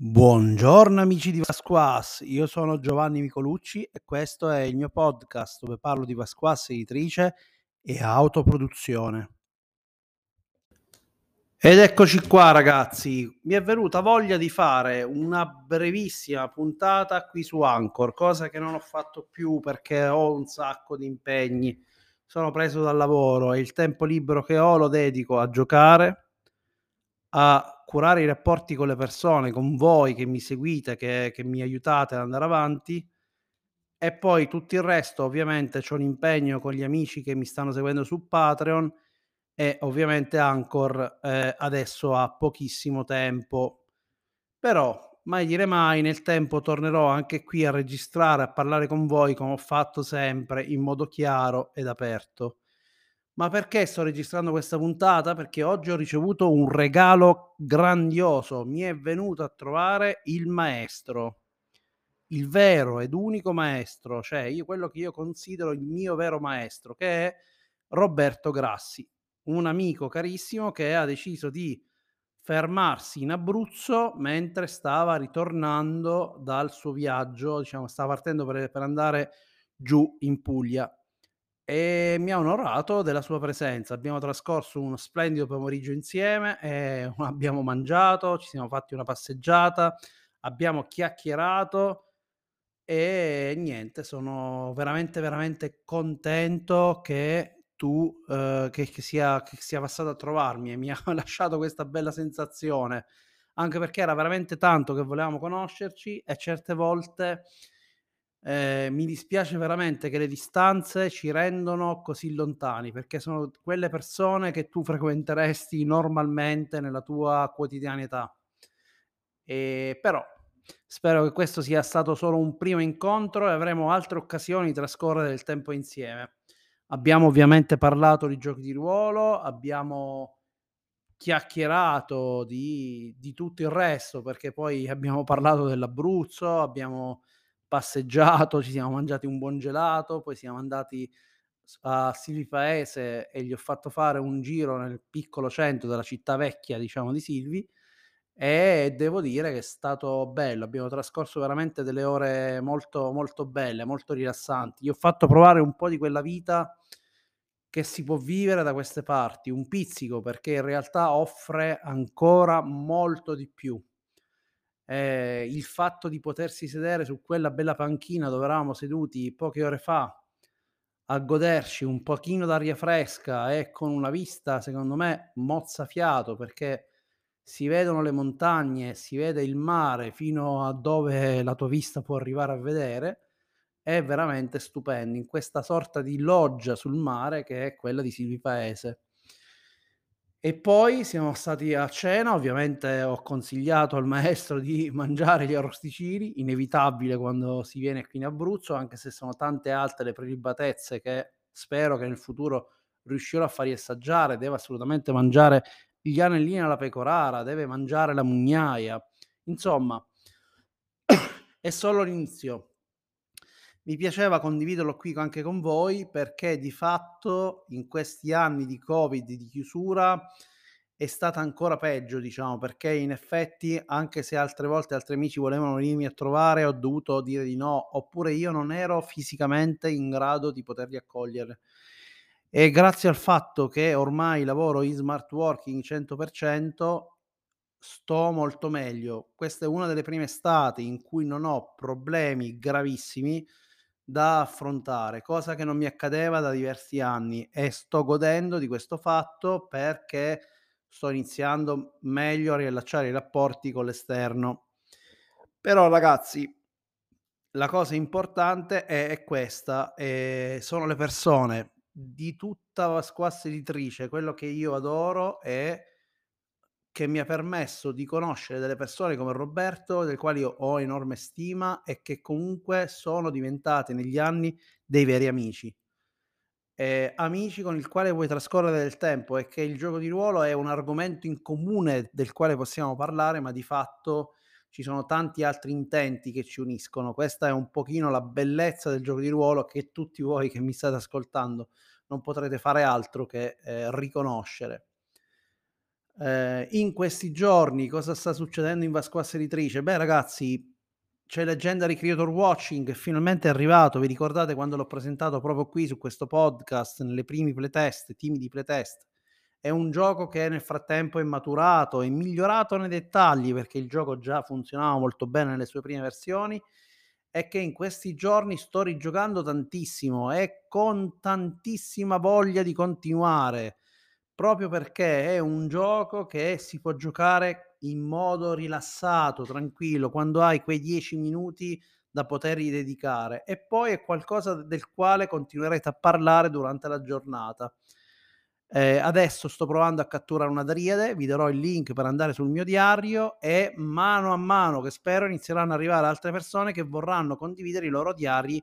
Buongiorno amici di Vasquas, io sono Giovanni Micolucci e questo è il mio podcast dove parlo di Vasquas editrice e autoproduzione. Ed eccoci qua ragazzi, mi è venuta voglia di fare una brevissima puntata qui su Anchor, cosa che non ho fatto più perché ho un sacco di impegni, sono preso dal lavoro e il tempo libero che ho lo dedico a giocare, a curare i rapporti con le persone, con voi che mi seguite, che, che mi aiutate ad andare avanti. E poi tutto il resto, ovviamente, c'è un impegno con gli amici che mi stanno seguendo su Patreon e ovviamente Anchor eh, adesso ha pochissimo tempo. Però, mai dire mai, nel tempo tornerò anche qui a registrare, a parlare con voi come ho fatto sempre, in modo chiaro ed aperto. Ma perché sto registrando questa puntata? Perché oggi ho ricevuto un regalo grandioso. Mi è venuto a trovare il maestro, il vero ed unico maestro, cioè io quello che io considero il mio vero maestro, che è Roberto Grassi, un amico carissimo che ha deciso di fermarsi in Abruzzo mentre stava ritornando dal suo viaggio, diciamo, stava partendo per, per andare giù in Puglia e mi ha onorato della sua presenza. Abbiamo trascorso uno splendido pomeriggio insieme, e abbiamo mangiato, ci siamo fatti una passeggiata, abbiamo chiacchierato e niente, sono veramente, veramente contento che tu, eh, che, che, sia, che sia passato a trovarmi e mi ha lasciato questa bella sensazione, anche perché era veramente tanto che volevamo conoscerci e certe volte eh, mi dispiace veramente che le distanze ci rendono così lontani, perché sono quelle persone che tu frequenteresti normalmente nella tua quotidianità. E però spero che questo sia stato solo un primo incontro e avremo altre occasioni di trascorrere del tempo insieme. Abbiamo ovviamente parlato di giochi di ruolo, abbiamo chiacchierato di, di tutto il resto, perché poi abbiamo parlato dell'Abruzzo, abbiamo passeggiato, ci siamo mangiati un buon gelato, poi siamo andati a Silvi Paese e gli ho fatto fare un giro nel piccolo centro della città vecchia, diciamo, di Silvi e devo dire che è stato bello, abbiamo trascorso veramente delle ore molto molto belle, molto rilassanti. Gli ho fatto provare un po' di quella vita che si può vivere da queste parti, un pizzico perché in realtà offre ancora molto di più eh, il fatto di potersi sedere su quella bella panchina dove eravamo seduti poche ore fa a goderci un pochino d'aria fresca e con una vista, secondo me, mozzafiato perché si vedono le montagne, si vede il mare fino a dove la tua vista può arrivare a vedere, è veramente stupendo in questa sorta di loggia sul mare che è quella di Silvi Paese. E poi siamo stati a cena, ovviamente ho consigliato al maestro di mangiare gli arrosticini, inevitabile quando si viene qui in Abruzzo, anche se sono tante altre le prelibatezze che spero che nel futuro riuscirò a fargli assaggiare, deve assolutamente mangiare gli anellini alla pecorara, deve mangiare la mugnaia, insomma è solo l'inizio mi piaceva condividerlo qui anche con voi perché di fatto in questi anni di Covid, di chiusura, è stata ancora peggio, diciamo, perché in effetti, anche se altre volte altri amici volevano venirmi a trovare, ho dovuto dire di no, oppure io non ero fisicamente in grado di poterli accogliere. E grazie al fatto che ormai lavoro in smart working 100%, sto molto meglio. Questa è una delle prime estate in cui non ho problemi gravissimi da affrontare, cosa che non mi accadeva da diversi anni e sto godendo di questo fatto perché sto iniziando meglio a riallacciare i rapporti con l'esterno. Però ragazzi, la cosa importante è, è questa, eh, sono le persone di tutta la squassa editrice, quello che io adoro è che mi ha permesso di conoscere delle persone come Roberto, del quali io ho enorme stima e che comunque sono diventate negli anni dei veri amici. Eh, amici con il quale vuoi trascorrere del tempo e che il gioco di ruolo è un argomento in comune del quale possiamo parlare, ma di fatto ci sono tanti altri intenti che ci uniscono. Questa è un pochino la bellezza del gioco di ruolo che tutti voi che mi state ascoltando non potrete fare altro che eh, riconoscere. Ehm, in questi giorni cosa sta succedendo in Vasquas Editrice? Beh ragazzi, c'è Legendary Creator Watching, finalmente è arrivato. Vi ricordate quando l'ho presentato proprio qui su questo podcast, nelle primi playtest, timidi playtest? È un gioco che nel frattempo è maturato, è migliorato nei dettagli perché il gioco già funzionava molto bene nelle sue prime versioni e che in questi giorni sto rigiocando tantissimo e con tantissima voglia di continuare, proprio perché è un gioco che si può giocare in modo rilassato, tranquillo, quando hai quei 10 minuti da potergli dedicare e poi è qualcosa del quale continuerete a parlare durante la giornata. Ehm, adesso sto provando a catturare una dariade, vi darò il link per andare sul mio diario e mano a mano che spero inizieranno ad arrivare altre persone che vorranno condividere i loro diari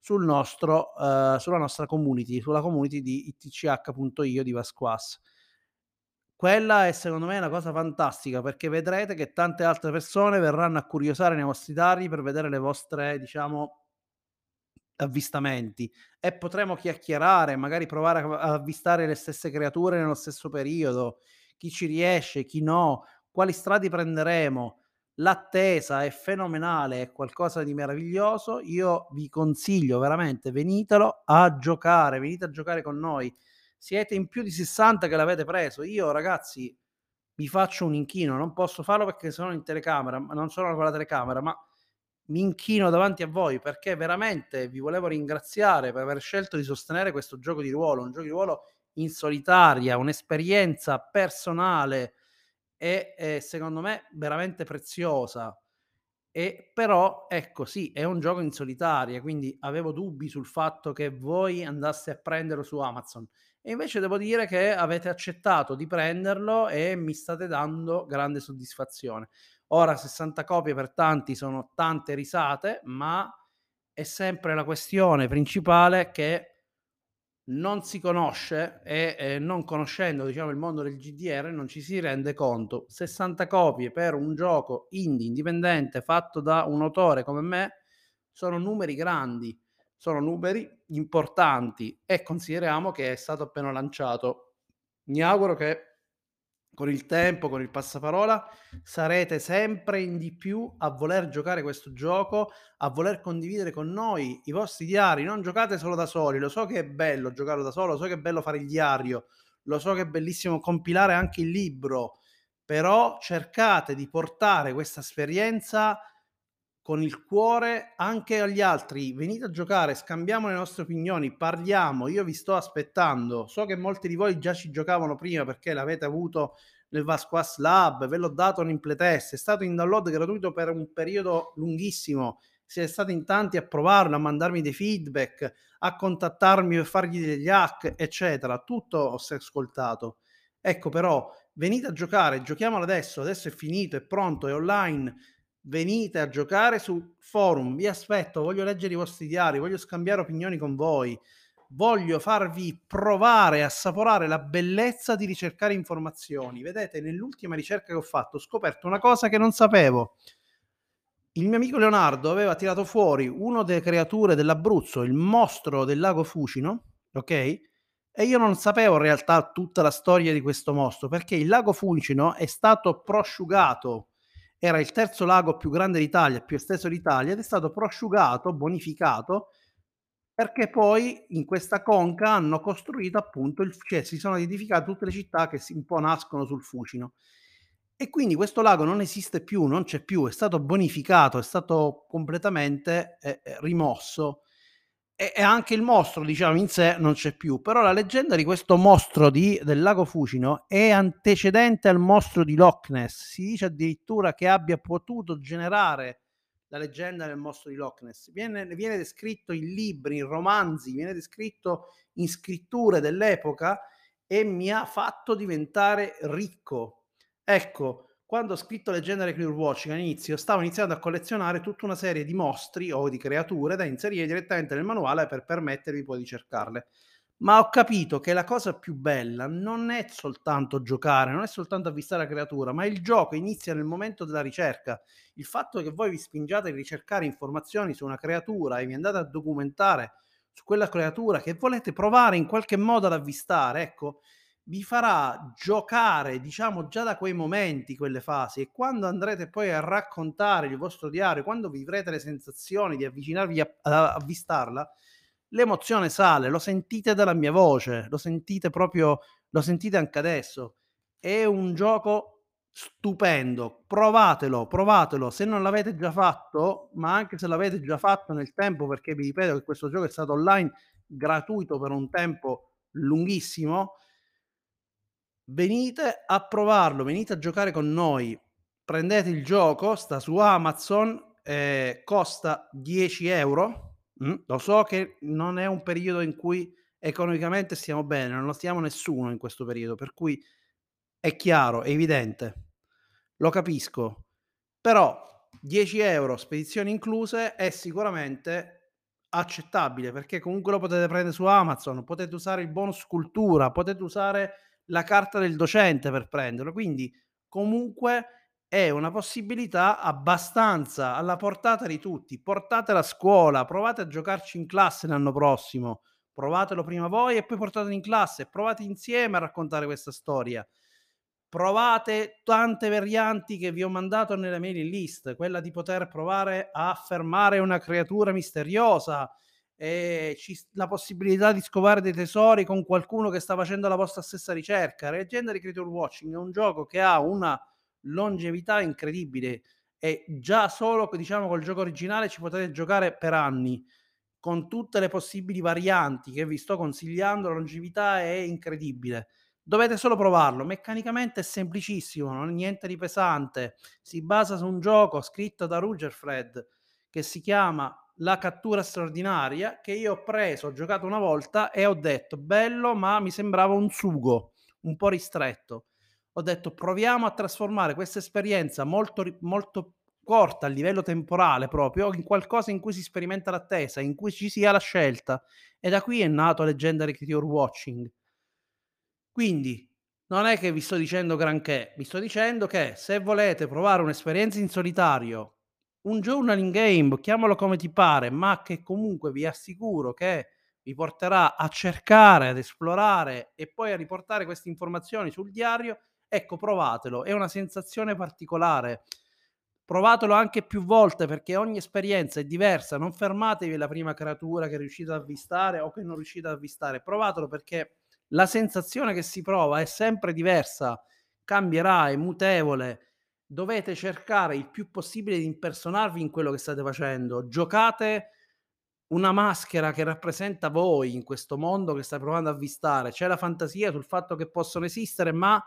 sul nostro ehm, sulla nostra community, sulla community di itch.io di Vasquas. Quella è secondo me una cosa fantastica perché vedrete che tante altre persone verranno a curiosare nei vostri diari per vedere le vostre, diciamo avvistamenti e potremo chiacchierare, magari provare a avvistare le stesse creature nello stesso periodo, chi ci riesce, chi no, quali strade prenderemo. L'attesa è fenomenale, è qualcosa di meraviglioso. Io vi consiglio veramente, venitelo a giocare, venite a giocare con noi. Siete in più di 60 che l'avete preso. Io ragazzi mi faccio un inchino, non posso farlo perché sono in telecamera, non sono con la telecamera, ma mi inchino davanti a voi perché veramente vi volevo ringraziare per aver scelto di sostenere questo gioco di ruolo, un gioco di ruolo in solitaria, un'esperienza personale e, ehm, secondo me veramente preziosa. E però ecco sì, è un gioco in solitaria, quindi avevo dubbi sul fatto che voi andaste a prenderlo su Amazon e invece devo dire che avete accettato di prenderlo e mi state dando grande soddisfazione. Ora 60 copie per tanti sono tante risate, ma è sempre la questione principale che non si conosce e, ehm, non conoscendo, diciamo, il mondo del GDR non ci si rende conto. 60 copie per un gioco indie, indipendente, fatto da un autore come me, sono numeri grandi, sono numeri importanti e consideriamo che è stato appena lanciato. Mi auguro che con il tempo, con il passaparola, sarete sempre in di più a voler giocare questo gioco, a voler condividere con noi i vostri diari. Non giocate solo da soli. Lo so che è bello giocare da solo, lo so che è bello fare il diario, lo so che è bellissimo compilare anche il libro, però cercate di portare questa esperienza con il cuore anche agli altri. Venite a giocare, scambiamo le nostre opinioni, parliamo. Io vi sto aspettando. So che molti di voi già ci giocavano prima perché l'avete avuto nel Vasquas Lab, ve l'ho dato in playtest, è stato in download gratuito per un periodo lunghissimo. Siete stati in tanti a provarlo, a mandarmi dei feedback, a contattarmi per fargli degli hack, eccetera. Tutto ho ascoltato. Ecco però, venite a giocare, giochiamolo adesso, adesso è finito, è pronto, è online venite a giocare sul forum, vi aspetto, voglio leggere i vostri diari, voglio scambiare opinioni con voi, voglio farvi provare, assaporare la bellezza di ricercare informazioni. Vedete, nell'ultima ricerca che ho fatto ho scoperto una cosa che non sapevo. Il mio amico Leonardo aveva tirato fuori uno delle creature dell'Abruzzo, il mostro del lago Fucino, ok? E io non sapevo in realtà tutta la storia di questo mostro, perché il lago Fucino è stato prosciugato era il terzo lago più grande d'Italia, più esteso d'Italia ed è stato prosciugato, bonificato perché poi in questa conca hanno costruito appunto il cioè si sono edificate tutte le città che si un po' nascono sul Fucino. E quindi questo lago non esiste più, non c'è più, è stato bonificato, è stato completamente, ehm, rimosso e e anche il mostro, diciamo, in sé non c'è più, però la leggenda di questo mostro di del lago Fucino è antecedente al mostro di Loch Ness. Si dice addirittura che abbia potuto generare la leggenda del mostro di Loch Ness. Viene viene descritto in libri, in romanzi, viene descritto in scritture dell'epoca e mi ha fatto diventare ricco. Ecco, quando ho scritto Legendary Clear Watching all'inizio, stavo iniziando a collezionare tutta una serie di mostri o di creature da inserire direttamente nel manuale per permettervi poi di cercarle. Ma ho capito che la cosa più bella non è soltanto giocare, non è soltanto avvistare la creatura, ma il gioco inizia nel momento della ricerca. Il fatto che voi vi spingiate a ricercare informazioni su una creatura e vi andate a documentare su quella creatura che volete provare in qualche modo ad avvistare, ecco, vi farà giocare, diciamo, già da quei momenti, quelle fasi e quando andrete poi a raccontare il vostro diario, quando vivrete le sensazioni di avvicinarvi a, a avvistarla, l'emozione sale, lo sentite dalla mia voce, lo sentite proprio, lo sentite anche adesso. È un gioco stupendo, provatelo, provatelo. Se non l'avete già fatto, ma anche se l'avete già fatto nel tempo, perché vi ripeto che questo gioco è stato online gratuito per un tempo lunghissimo, venite a provarlo, venite a giocare con noi. Prendete il gioco, sta su Amazon, eh, costa 10 euro. Mh, lo so che non è un periodo in cui economicamente stiamo bene, non lo stiamo nessuno in questo periodo, per cui è chiaro, è evidente, lo capisco, però 10 euro spedizioni incluse è sicuramente accettabile perché comunque lo potete prendere su Amazon, potete usare il bonus cultura, potete usare la carta del docente per prenderlo, quindi comunque è una possibilità abbastanza alla portata di tutti. Portatela a scuola, provate a giocarci in classe l'anno prossimo. Provatelo prima voi e poi portatelo in classe, provate insieme a raccontare questa storia. Provate tante varianti che vi ho mandato nella mailing list, quella di poter provare a fermare una creatura misteriosa, e ci, la possibilità di scovare dei tesori con qualcuno che sta facendo la vostra stessa ricerca. Legendary Creature Watching è un gioco che ha una longevità incredibile e già solo diciamo col gioco originale ci potete giocare per anni con tutte le possibili varianti che vi sto consigliando, la longevità è incredibile. Dovete solo provarlo, meccanicamente è semplicissimo, non è niente di pesante, si basa su un gioco scritto da Rugerfred che si chiama La cattura straordinaria che io ho preso, ho giocato una volta e ho detto bello, ma mi sembrava un sugo, un po' ristretto ho detto proviamo a trasformare questa esperienza molto, molto corta a livello temporale proprio in qualcosa in cui si sperimenta l'attesa, in cui ci sia la scelta e da qui è nato Legendary Creature Watching. Quindi non è che vi sto dicendo granché, vi sto dicendo che se volete provare un'esperienza in solitario, un journaling game, chiamalo come ti pare, ma che comunque vi assicuro che vi porterà a cercare, ad esplorare e poi a riportare queste informazioni sul diario, Ecco, provatelo, è una sensazione particolare. Provatelo anche più volte perché ogni esperienza è diversa. Non fermatevi alla prima creatura che riuscite ad avvistare o che non riuscite ad avvistare. Provatelo perché la sensazione che si prova è sempre diversa, cambierà, è mutevole. Dovete cercare il più possibile di impersonarvi in quello che state facendo. Giocate una maschera che rappresenta voi in questo mondo che stai provando a avvistare. C'è la fantasia sul fatto che possono esistere, ma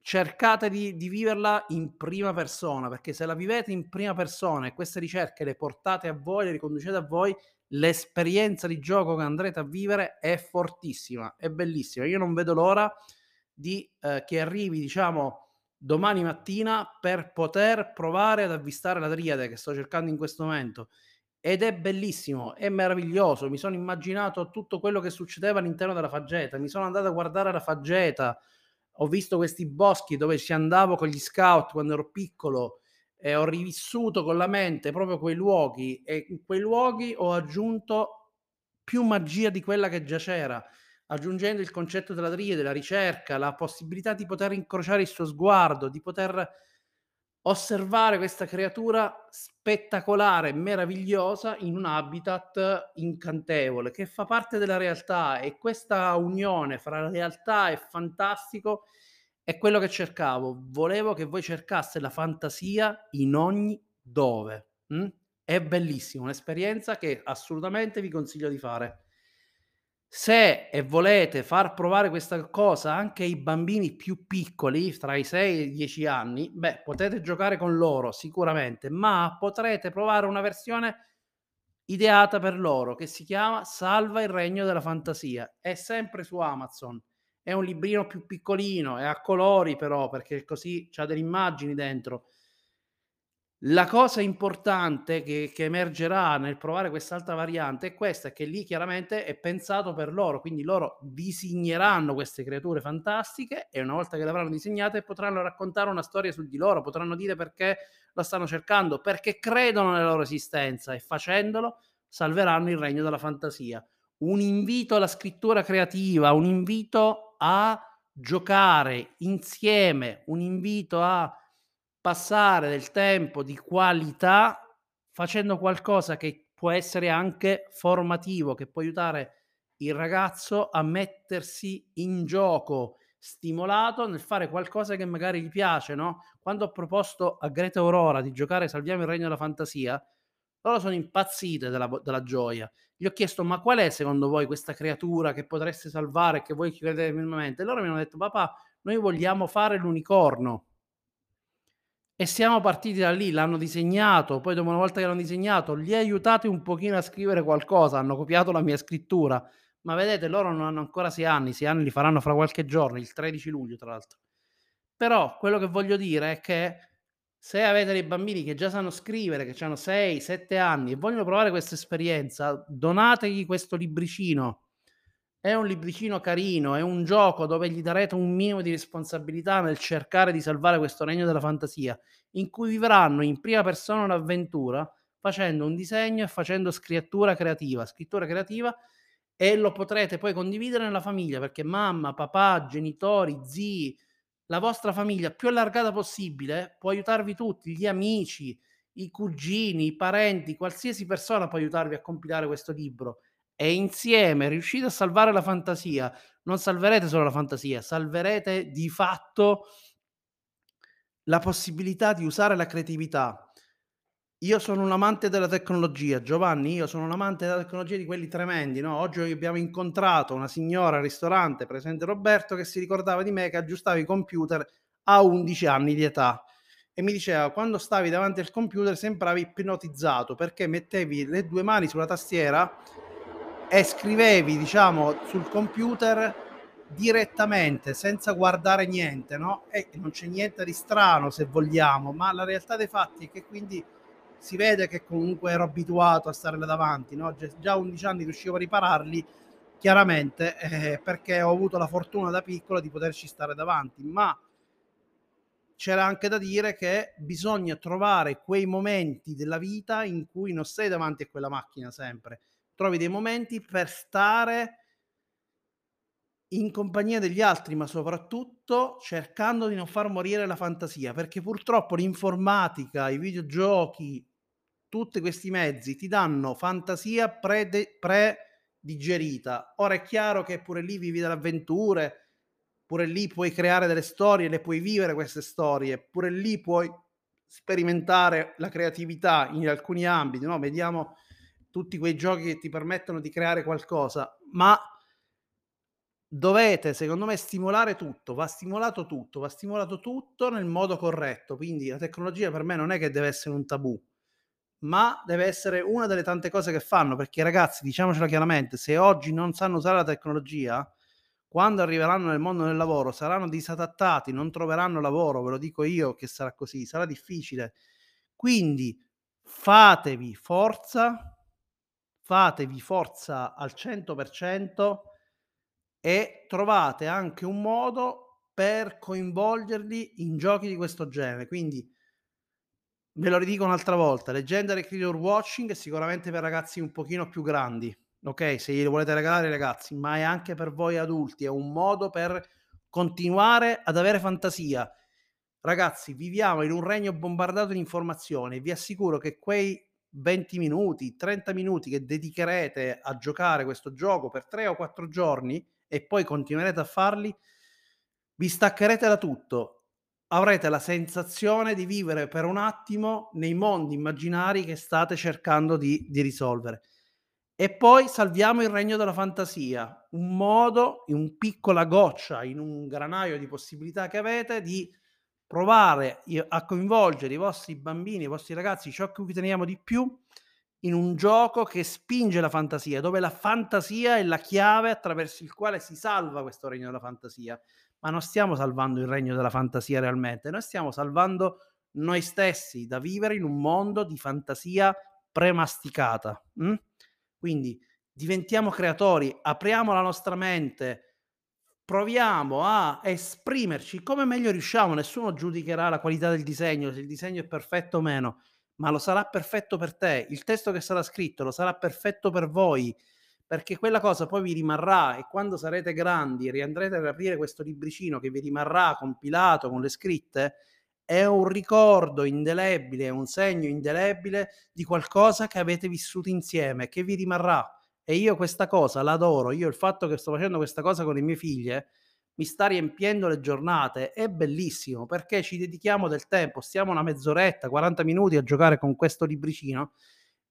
cercate di, di, viverla in prima persona, perché se la vivete in prima persona e queste ricerche le portate a voi, le riconducete a voi, l'esperienza di gioco che andrete a vivere è fortissima, è bellissima. Io non vedo l'ora di eh, che arrivi, diciamo, domani mattina per poter provare ad avvistare la triade che sto cercando in questo momento. Ed è bellissimo, è meraviglioso. Mi sono immaginato tutto quello che succedeva all'interno della faggeta. Mi sono andato a guardare la faggeta, ho visto questi boschi dove ci andavo con gli scout quando ero piccolo e ho rivissuto con la mente proprio quei luoghi e in quei luoghi ho aggiunto più magia di quella che già c'era, aggiungendo il concetto della triade, della ricerca, la possibilità di poter incrociare il suo sguardo, di poter osservare questa creatura spettacolare, meravigliosa in un habitat incantevole che fa parte della realtà e questa unione fra la realtà e fantastico è quello che cercavo. Volevo che voi cercaste la fantasia in ogni dove. Mm? È bellissimo, un'esperienza che assolutamente vi consiglio di fare. Se e volete far provare questa cosa anche ai bambini più piccoli, tra i 6 e i 10 anni, beh, potete giocare con loro sicuramente, ma potrete provare una versione ideata per loro che si chiama Salva il regno della fantasia. È sempre su Amazon. È un librino più piccolino, è a colori però, perché così c'ha delle immagini dentro la cosa importante che, che emergerà nel provare quest'altra variante è questa, che lì chiaramente è pensato per loro, quindi loro disegneranno queste creature fantastiche e una volta che le avranno disegnate potranno raccontare una storia su di loro, potranno dire perché la stanno cercando, perché credono nella loro esistenza e facendolo salveranno il regno della fantasia. Un invito alla scrittura creativa, un invito a giocare insieme, un invito a passare del tempo di qualità facendo qualcosa che può essere anche formativo, che può aiutare il ragazzo a mettersi in gioco, stimolato nel fare qualcosa che magari gli piace, no? Quando ho proposto a Greta Aurora di giocare Salviamo il Regno della Fantasia, loro sono impazzite della, della gioia. Gli ho chiesto: Ma qual è secondo voi questa creatura che potreste salvare, che voi credete minimamente? E loro mi hanno detto: Papà, noi vogliamo fare l'unicorno. E siamo partiti da lì, l'hanno disegnato, poi dopo una volta che l'hanno disegnato, li aiutate un pochino a scrivere qualcosa, hanno copiato la mia scrittura, ma vedete loro non hanno ancora 6 anni, 6 anni li faranno fra qualche giorno, il 13 luglio tra l'altro. Però quello che voglio dire è che se avete dei bambini che già sanno scrivere, che hanno 6, 7 anni e vogliono provare questa esperienza, donategli questo libricino è un libricino carino, è un gioco dove gli darete un minimo di responsabilità nel cercare di salvare questo regno della fantasia, in cui vivranno in prima persona un'avventura facendo un disegno e facendo scrittura creativa, scrittura creativa e lo potrete poi condividere nella famiglia perché mamma, papà, genitori, zii, la vostra famiglia più allargata possibile può aiutarvi tutti, gli amici, i cugini, i parenti, qualsiasi persona può aiutarvi a compilare questo libro e insieme riuscite a salvare la fantasia, non salverete solo la fantasia, salverete di fatto la possibilità di usare la creatività. Io sono un amante della tecnologia, Giovanni, io sono un amante della tecnologia di quelli tremendi, no? Oggi abbiamo incontrato una signora al ristorante, presente Roberto, che si ricordava di me che aggiustava i computer a 11 anni di età e mi diceva quando stavi davanti al computer sembravi ipnotizzato perché mettevi le due mani sulla tastiera e scrivevi, diciamo, sul computer direttamente, senza guardare niente, no? E non c'è niente di strano se vogliamo, ma la realtà dei fatti è che quindi si vede che comunque ero abituato a stare là davanti, no? Già a 11 anni riuscivo a ripararli, chiaramente, eh, perché ho avuto la fortuna da piccolo di poterci stare davanti, ma c'era anche da dire che bisogna trovare quei momenti della vita in cui non sei davanti a quella macchina sempre trovi dei momenti per stare in compagnia degli altri, ma soprattutto cercando di non far morire la fantasia, perché purtroppo l'informatica, i videogiochi, tutti questi mezzi ti danno fantasia pre-digerita. Pre Ora è chiaro che pure lì vivi delle avventure, pure lì puoi creare delle storie, le puoi vivere queste storie, pure lì puoi sperimentare la creatività in alcuni ambiti, no? Vediamo tutti quei giochi che ti permettono di creare qualcosa, ma dovete, secondo me, stimolare tutto, va stimolato tutto, va stimolato tutto nel modo corretto. Quindi la tecnologia per me non è che deve essere un tabù, ma deve essere una delle tante cose che fanno, perché ragazzi, diciamocela chiaramente, se oggi non sanno usare la tecnologia, quando arriveranno nel mondo del lavoro saranno disadattati, non troveranno lavoro, ve lo dico io che sarà così, sarà difficile. Quindi fatevi forza fatevi forza al 100% e trovate anche un modo per coinvolgerli in giochi di questo genere. Quindi ve lo ridico un'altra volta, Legendary Creature Watching è sicuramente per ragazzi un pochino più grandi, ok? Se glielo volete regalare ragazzi, ma è anche per voi adulti, è un modo per continuare ad avere fantasia. Ragazzi, viviamo in un regno bombardato di informazioni, vi assicuro che quei 20 minuti, 30 minuti che dedicherete a giocare questo gioco per 3 o 4 giorni e poi continuerete a farli, vi staccherete da tutto. Avrete la sensazione di vivere per un attimo nei mondi immaginari che state cercando di, di risolvere. E poi salviamo il regno della fantasia, un modo, in un piccola goccia, in un granaio di possibilità che avete di provare a coinvolgere i vostri bambini, i vostri ragazzi, ciò che cui teniamo di più, in un gioco che spinge la fantasia, dove la fantasia è la chiave attraverso il quale si salva questo regno della fantasia. Ma non stiamo salvando il regno della fantasia realmente, noi stiamo salvando noi stessi da vivere in un mondo di fantasia premasticata. Hm? Quindi diventiamo creatori, apriamo la nostra mente, proviamo a esprimerci come meglio riusciamo. Nessuno giudicherà la qualità del disegno, se il disegno è perfetto o meno, ma lo sarà perfetto per te. Il testo che sarà scritto lo sarà perfetto per voi, perché quella cosa poi vi rimarrà e quando sarete grandi e riandrete ad aprire questo libricino che vi rimarrà compilato con le scritte, è un ricordo indelebile, è un segno indelebile di qualcosa che avete vissuto insieme, che vi rimarrà. E io questa cosa l'adoro, io il fatto che sto facendo questa cosa con le mie figlie mi sta riempiendo le giornate, è bellissimo perché ci dedichiamo del tempo, stiamo una mezz'oretta, 40 minuti a giocare con questo libricino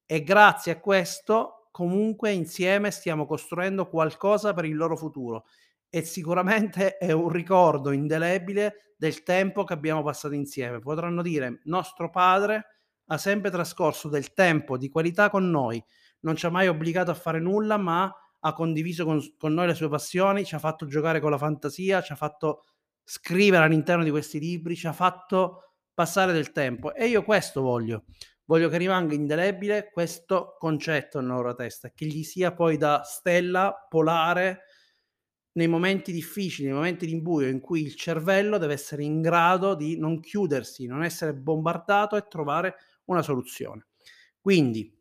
e grazie a questo comunque insieme stiamo costruendo qualcosa per il loro futuro e sicuramente è un ricordo indelebile del tempo che abbiamo passato insieme. Potranno dire nostro padre ha sempre trascorso del tempo di qualità con noi, non ci ha mai obbligato a fare nulla, ma ha condiviso con, con noi le sue passioni, ci ha fatto giocare con la fantasia, ci ha fatto scrivere all'interno di questi libri, ci ha fatto passare del tempo e io questo voglio. Voglio che rimanga indelebile questo concetto nella loro testa, che gli sia poi da stella polare nei momenti difficili, nei momenti di buio in cui il cervello deve essere in grado di non chiudersi, non essere bombardato e trovare una soluzione. Quindi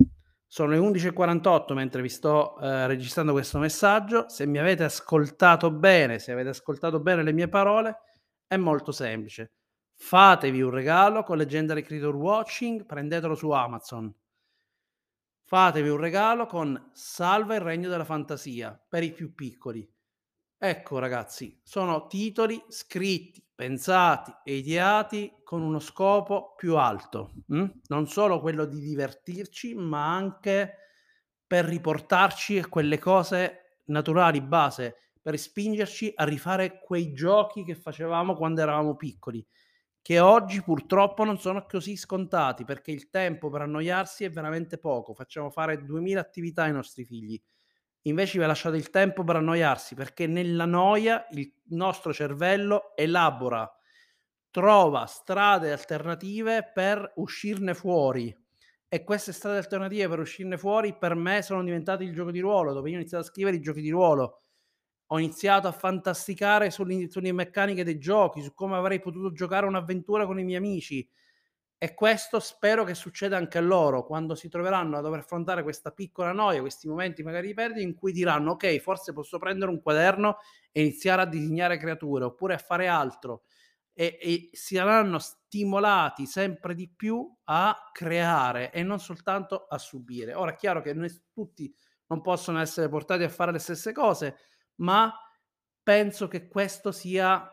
sono le 11.48 mentre vi sto eh, registrando questo messaggio. Se mi avete ascoltato bene, se avete ascoltato bene le mie parole, è molto semplice. Fatevi un regalo con Legendary Creator Watching, prendetelo su Amazon. Fatevi un regalo con Salva il Regno della Fantasia per i più piccoli. Ecco ragazzi, sono titoli scritti, pensati e ideati con uno scopo più alto, mh? non solo quello di divertirci, ma anche per riportarci a quelle cose naturali, base, per spingerci a rifare quei giochi che facevamo quando eravamo piccoli, che oggi purtroppo non sono così scontati perché il tempo per annoiarsi è veramente poco, facciamo fare 2000 attività ai nostri figli Invece vi ha lasciato il tempo per annoiarsi, perché nella noia il nostro cervello elabora, trova strade alternative per uscirne fuori. E queste strade alternative per uscirne fuori per me sono diventate il gioco di ruolo, dove io ho iniziato a scrivere i giochi di ruolo. Ho iniziato a fantasticare sulle, sulle meccaniche dei giochi, su come avrei potuto giocare un'avventura con i miei amici e questo spero che succeda anche a loro quando si troveranno a dover affrontare questa piccola noia, questi momenti magari di perdita in cui diranno ok, forse posso prendere un quaderno e iniziare a disegnare creature oppure a fare altro e, e saranno stimolati sempre di più a creare e non soltanto a subire. Ora è chiaro che noi tutti non possono essere portati a fare le stesse cose, ma penso che questo sia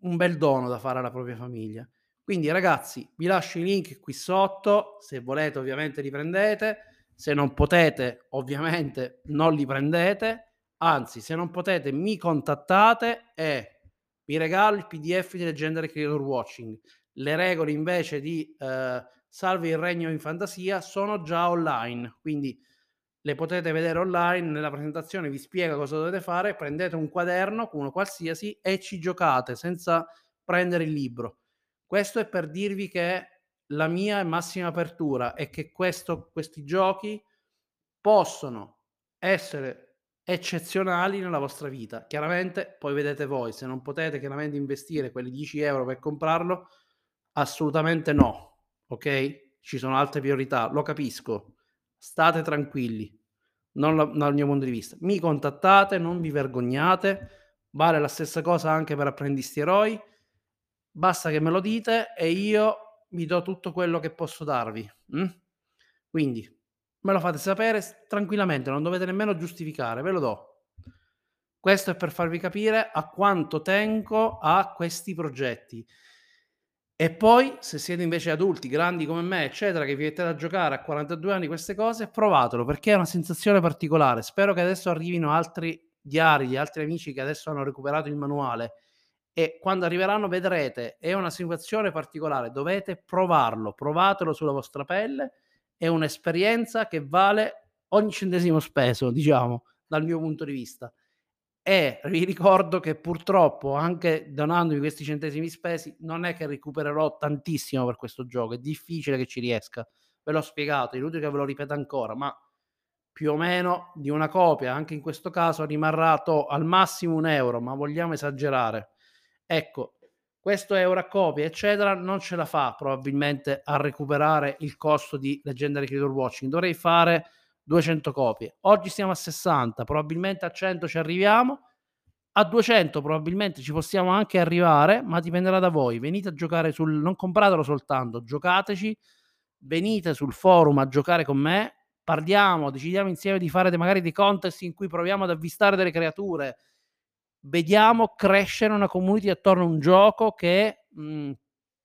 un bel dono da fare alla propria famiglia. Quindi ragazzi, vi lascio i link qui sotto, se volete ovviamente li prendete, se non potete ovviamente non li prendete, anzi se non potete mi contattate e vi regalo il pdf di Legendary Creator Watching. Le regole invece di eh, Salve il Regno in Fantasia sono già online, quindi le potete vedere online, nella presentazione vi spiega cosa dovete fare, prendete un quaderno, uno qualsiasi, e ci giocate senza prendere il libro questo è per dirvi che la mia massima apertura è che questo, questi giochi possono essere eccezionali nella vostra vita. Chiaramente poi vedete voi, se non potete chiaramente investire quelli 10 euro per comprarlo, assolutamente no, ok? Ci sono altre priorità, lo capisco. State tranquilli, non la, dal mio punto di vista. Mi contattate, non vi vergognate, vale la stessa cosa anche per apprendisti eroi Basta che me lo dite e io vi do tutto quello che posso darvi. Mm? Quindi me lo fate sapere tranquillamente, non dovete nemmeno giustificare, ve lo do. Questo è per farvi capire a quanto tengo a questi progetti. E poi, se siete invece adulti, grandi come me, eccetera, che vi mettete a giocare a 42 anni queste cose, provatelo perché è una sensazione particolare. Spero che adesso arrivino altri diari, altri amici che adesso hanno recuperato il manuale e quando arriveranno vedrete, è una situazione particolare, dovete provarlo, provatelo sulla vostra pelle, è un'esperienza che vale ogni centesimo speso, diciamo, dal mio punto di vista. E vi ricordo che purtroppo, anche donandovi questi centesimi spesi, non è che recupererò tantissimo per questo gioco, è difficile che ci riesca. Ve l'ho spiegato, è inutile che ve lo ripeta ancora, ma più o meno di una copia, anche in questo caso rimarrà to- al massimo un euro, ma vogliamo esagerare Ecco, questo Euracopia, eccetera, non ce la fa probabilmente a recuperare il costo di Legendary Creator Watching. Dovrei fare 200 copie. Oggi siamo a 60, probabilmente a 100 ci arriviamo. A 200 probabilmente ci possiamo anche arrivare, ma dipenderà da voi. Venite a giocare sul non compratelo soltanto, giocateci. Venite sul forum a giocare con me, parliamo, decidiamo insieme di fare magari dei contest in cui proviamo ad avvistare delle creature. Vediamo crescere una community attorno a un gioco che mh,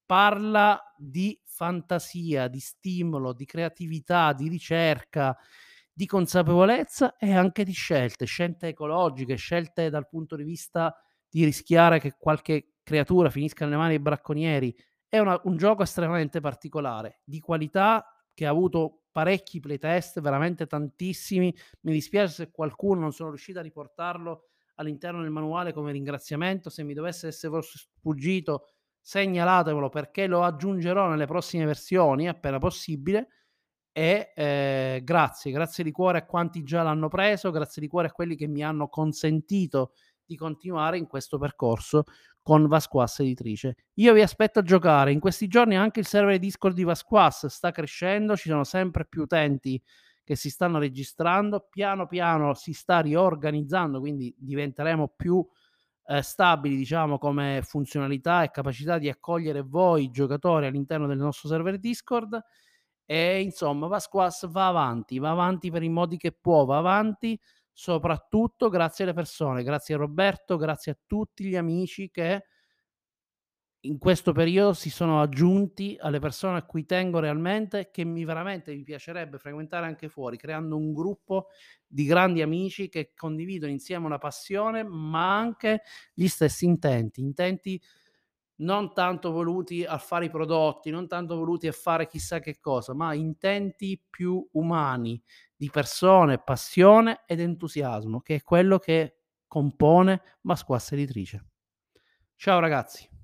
parla di fantasia, di stimolo, di creatività, di ricerca, di consapevolezza e anche di scelte, scelte ecologiche, scelte dal punto di vista di rischiare che qualche creatura finisca nelle mani dei bracconieri. È una, un gioco estremamente particolare, di qualità, che ha avuto parecchi playtest, veramente tantissimi. Mi dispiace se qualcuno non sono riuscito a riportarlo all'interno del manuale come ringraziamento. Se mi dovesse essere sfuggito, segnalatemelo perché lo aggiungerò nelle prossime versioni appena possibile e eh, grazie, grazie di cuore a quanti già l'hanno preso, grazie di cuore a quelli che mi hanno consentito di continuare in questo percorso con Vasquas Editrice. Io vi aspetto a giocare, in questi giorni anche il server Discord di Vasquas sta crescendo, ci sono sempre più utenti che si stanno registrando, piano piano si sta riorganizzando, quindi diventeremo più eh, stabili, diciamo, come funzionalità e capacità di accogliere voi giocatori all'interno del nostro server Discord. E insomma, Vasquas va avanti, va avanti per i modi che può, va avanti soprattutto grazie alle persone, grazie a Roberto, grazie a tutti gli amici che in questo periodo si sono aggiunti alle persone a cui tengo realmente, che mi veramente mi piacerebbe frequentare anche fuori, creando un gruppo di grandi amici che condividono insieme una passione, ma anche gli stessi intenti, intenti non tanto voluti a fare i prodotti, non tanto voluti a fare chissà che cosa, ma intenti più umani di persone, passione ed entusiasmo, che è quello che compone Masquassa Editrice. Ciao ragazzi.